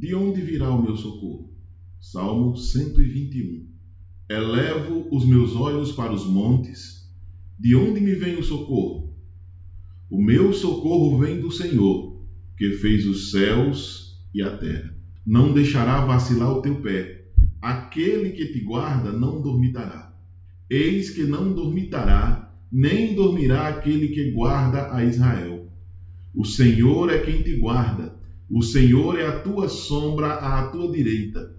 De onde virá o meu socorro? Salmo 121. Elevo os meus olhos para os montes. De onde me vem o socorro? O meu socorro vem do Senhor, que fez os céus e a terra. Não deixará vacilar o teu pé. Aquele que te guarda não dormitará. Eis que não dormitará, nem dormirá aquele que guarda a Israel. O Senhor é quem te guarda. O Senhor é a tua sombra à tua direita.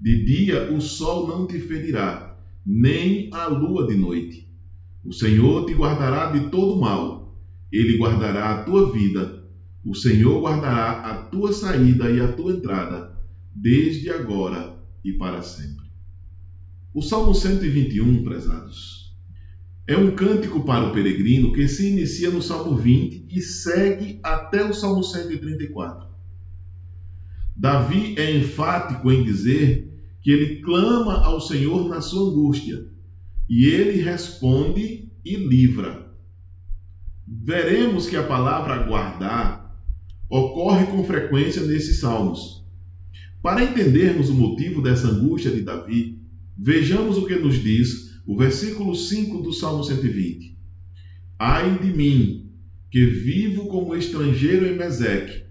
De dia o sol não te ferirá, nem a lua de noite. O Senhor te guardará de todo mal. Ele guardará a tua vida. O Senhor guardará a tua saída e a tua entrada, desde agora e para sempre. O Salmo 121, prezados é um cântico para o peregrino que se inicia no Salmo 20 e segue até o Salmo 134. Davi é enfático em dizer que ele clama ao Senhor na sua angústia e ele responde e livra. Veremos que a palavra guardar ocorre com frequência nesses salmos. Para entendermos o motivo dessa angústia de Davi, vejamos o que nos diz o versículo 5 do Salmo 120. Ai de mim, que vivo como estrangeiro em Meseque,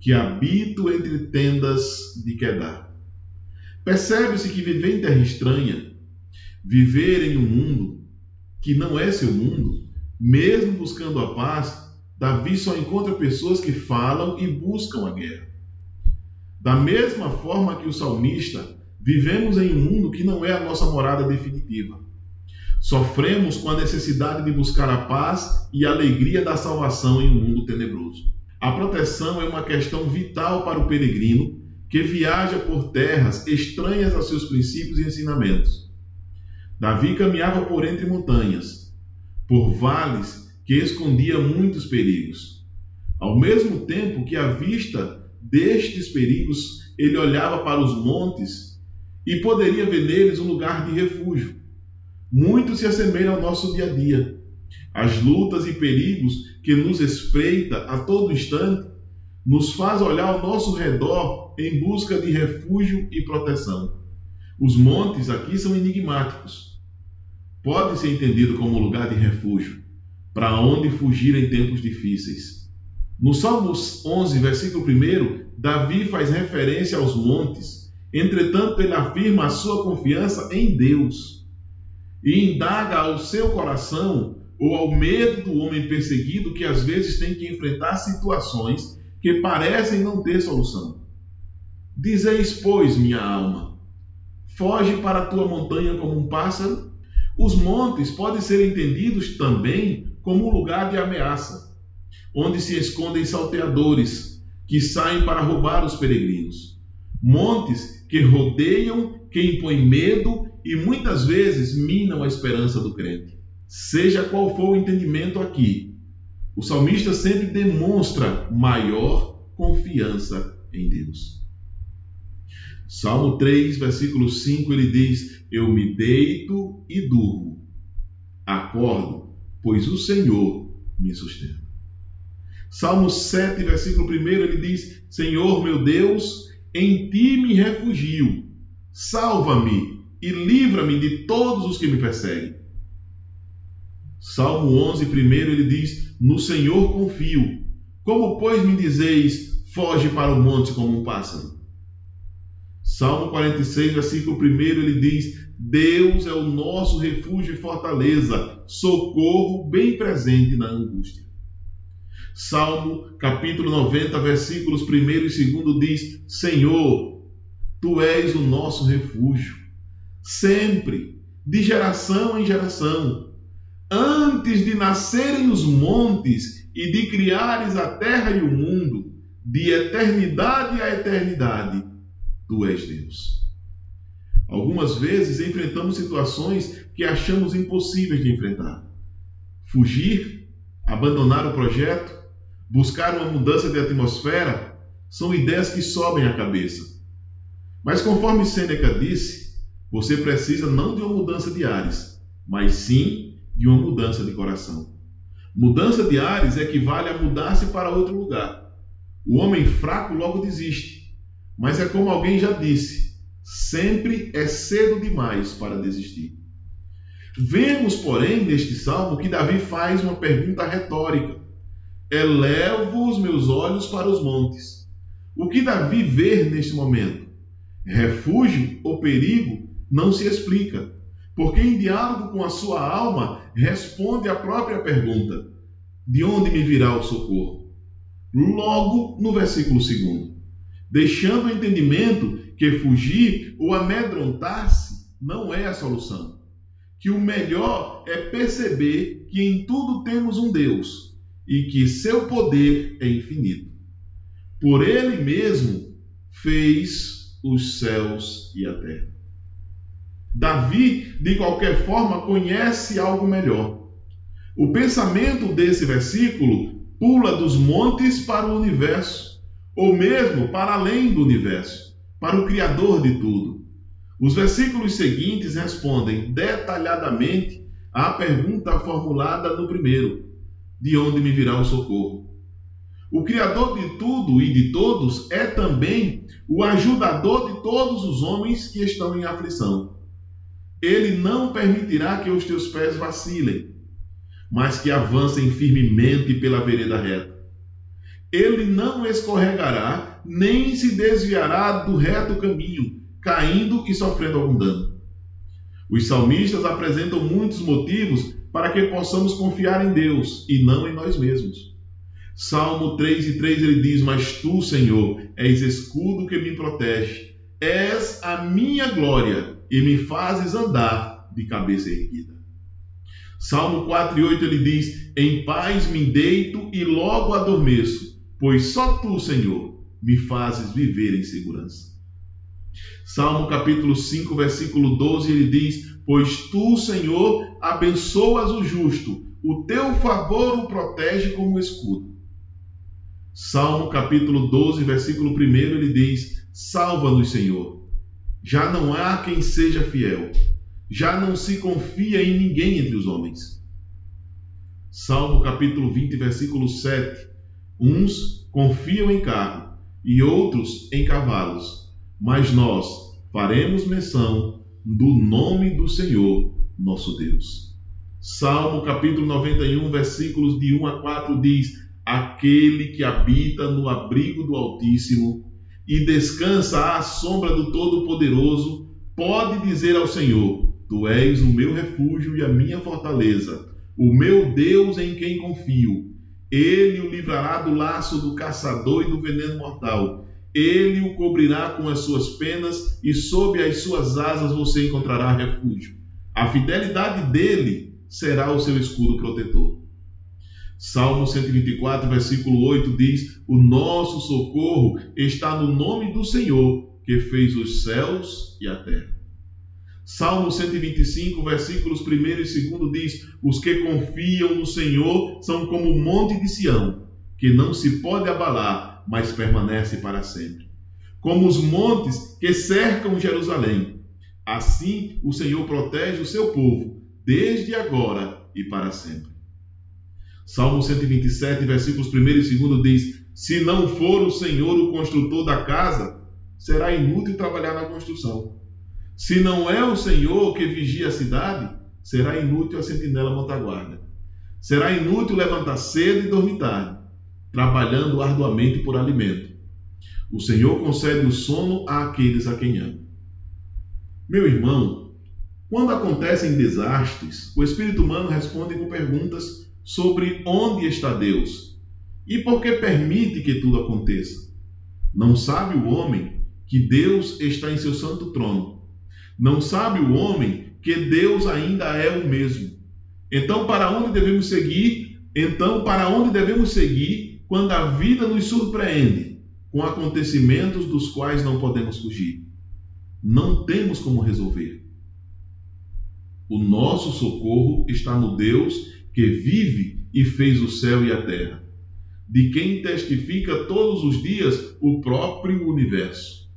que habito entre tendas de Quedar. Percebe-se que viver em terra estranha, viver em um mundo que não é seu mundo, mesmo buscando a paz, Davi só encontra pessoas que falam e buscam a guerra. Da mesma forma que o salmista, vivemos em um mundo que não é a nossa morada definitiva. Sofremos com a necessidade de buscar a paz e a alegria da salvação em um mundo tenebroso. A proteção é uma questão vital para o peregrino que viaja por terras estranhas aos seus princípios e ensinamentos. Davi caminhava por entre montanhas, por vales que escondiam muitos perigos. Ao mesmo tempo que, à vista destes perigos, ele olhava para os montes e poderia ver neles um lugar de refúgio muito se assemelha ao nosso dia a dia. As lutas e perigos que nos espreita a todo instante nos faz olhar ao nosso redor em busca de refúgio e proteção. Os montes aqui são enigmáticos. Pode ser entendido como lugar de refúgio, para onde fugir em tempos difíceis. No Salmo 11, versículo 1, Davi faz referência aos montes, entretanto, ele afirma a sua confiança em Deus e indaga ao seu coração ou ao medo do homem perseguido que às vezes tem que enfrentar situações que parecem não ter solução. Dizeis, pois, minha alma, foge para a tua montanha como um pássaro. Os montes podem ser entendidos também como um lugar de ameaça, onde se escondem salteadores que saem para roubar os peregrinos. Montes que rodeiam, que impõem medo e muitas vezes minam a esperança do crente. Seja qual for o entendimento aqui, o salmista sempre demonstra maior confiança em Deus. Salmo 3, versículo 5, ele diz: Eu me deito e durmo, acordo, pois o Senhor me sustenta. Salmo 7, versículo 1, ele diz: Senhor meu Deus, em ti me refugio, salva-me e livra-me de todos os que me perseguem. Salmo 11, primeiro, ele diz: No Senhor confio. Como, pois, me dizeis, foge para o monte como um pássaro? Salmo 46, versículo 1, ele diz: Deus é o nosso refúgio e fortaleza, socorro bem presente na angústia. Salmo capítulo 90, versículos 1 e 2 diz: Senhor, tu és o nosso refúgio sempre, de geração em geração. Antes de nascerem os montes e de criares a terra e o mundo, de eternidade a eternidade, tu és Deus. Algumas vezes enfrentamos situações que achamos impossíveis de enfrentar. Fugir, abandonar o projeto, buscar uma mudança de atmosfera, são ideias que sobem à cabeça. Mas conforme Sêneca disse, você precisa não de uma mudança de ares, mas sim de uma mudança de coração. Mudança de ares equivale a mudar-se para outro lugar. O homem fraco logo desiste. Mas é como alguém já disse: sempre é cedo demais para desistir. Vemos, porém, neste salmo que Davi faz uma pergunta retórica: Elevo os meus olhos para os montes. O que Davi vê neste momento? Refúgio ou perigo não se explica, porque em diálogo com a sua alma responde a própria pergunta: De onde me virá o socorro? Logo no versículo 2, deixando o entendimento que fugir ou amedrontar-se não é a solução que o melhor é perceber que em tudo temos um Deus e que seu poder é infinito. Por ele mesmo fez os céus e a terra. Davi, de qualquer forma, conhece algo melhor. O pensamento desse versículo pula dos montes para o universo, ou mesmo para além do universo, para o Criador de tudo. Os versículos seguintes respondem detalhadamente à pergunta formulada no primeiro: De onde me virá o socorro? O Criador de tudo e de todos é também o ajudador de todos os homens que estão em aflição. Ele não permitirá que os teus pés vacilem, mas que avancem firmemente pela vereda reta. Ele não escorregará, nem se desviará do reto caminho caindo e sofrendo algum dano. Os salmistas apresentam muitos motivos para que possamos confiar em Deus e não em nós mesmos. Salmo 3 e 3 ele diz: Mas tu, Senhor, és escudo que me protege, és a minha glória e me fazes andar de cabeça erguida. Salmo 4 e 8 ele diz: Em paz me deito e logo adormeço, pois só tu, Senhor, me fazes viver em segurança. Salmo capítulo 5, versículo 12, ele diz: Pois tu, Senhor, abençoas o justo, o teu favor o protege como escudo. Salmo capítulo 12, versículo 1, ele diz: Salva-nos, Senhor. Já não há quem seja fiel, já não se confia em ninguém entre os homens. Salmo capítulo 20, versículo 7. Uns confiam em carro e outros em cavalos mas nós faremos menção do nome do Senhor, nosso Deus. Salmo capítulo 91, versículos de 1 a 4 diz: Aquele que habita no abrigo do Altíssimo e descansa à sombra do Todo-Poderoso, pode dizer ao Senhor: Tu és o meu refúgio e a minha fortaleza, o meu Deus em quem confio. Ele o livrará do laço do caçador e do veneno mortal ele o cobrirá com as suas penas e sob as suas asas você encontrará refúgio. A fidelidade dele será o seu escudo protetor. Salmo 124, versículo 8 diz: O nosso socorro está no nome do Senhor, que fez os céus e a terra. Salmo 125, versículos 1 e 2 diz: Os que confiam no Senhor são como o monte de Sião, que não se pode abalar mas permanece para sempre. Como os montes que cercam Jerusalém, assim o Senhor protege o seu povo, desde agora e para sempre. Salmo 127, versículos 1 e 2 diz: Se não for o Senhor o construtor da casa, será inútil trabalhar na construção. Se não é o Senhor que vigia a cidade, será inútil a sentinela montar guarda. Será inútil levantar cedo e dormir tarde trabalhando arduamente por alimento. O Senhor concede o sono àqueles a quem ama. Meu irmão, quando acontecem desastres, o espírito humano responde com perguntas sobre onde está Deus e por que permite que tudo aconteça. Não sabe o homem que Deus está em seu santo trono. Não sabe o homem que Deus ainda é o mesmo. Então, para onde devemos seguir? Então, para onde devemos seguir quando a vida nos surpreende com acontecimentos dos quais não podemos fugir. Não temos como resolver. O nosso socorro está no Deus que vive e fez o céu e a terra, de quem testifica todos os dias o próprio universo.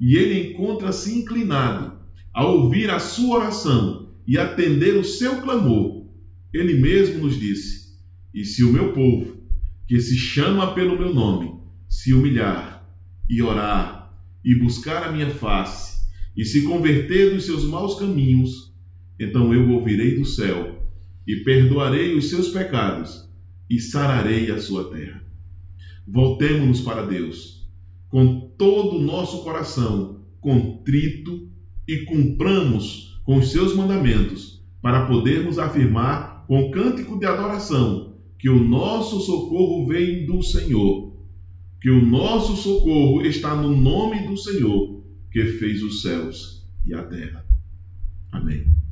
E ele encontra-se inclinado a ouvir a sua oração e atender o seu clamor. Ele mesmo nos disse: E se o meu povo, que se chama pelo meu nome, se humilhar e orar e buscar a minha face, e se converter dos seus maus caminhos, então eu ouvirei do céu e perdoarei os seus pecados e sararei a sua terra. Voltemos-nos para Deus com todo o nosso coração contrito e cumpramos com os seus mandamentos para podermos afirmar com cântico de adoração que o nosso socorro vem do Senhor, que o nosso socorro está no nome do Senhor que fez os céus e a terra. Amém.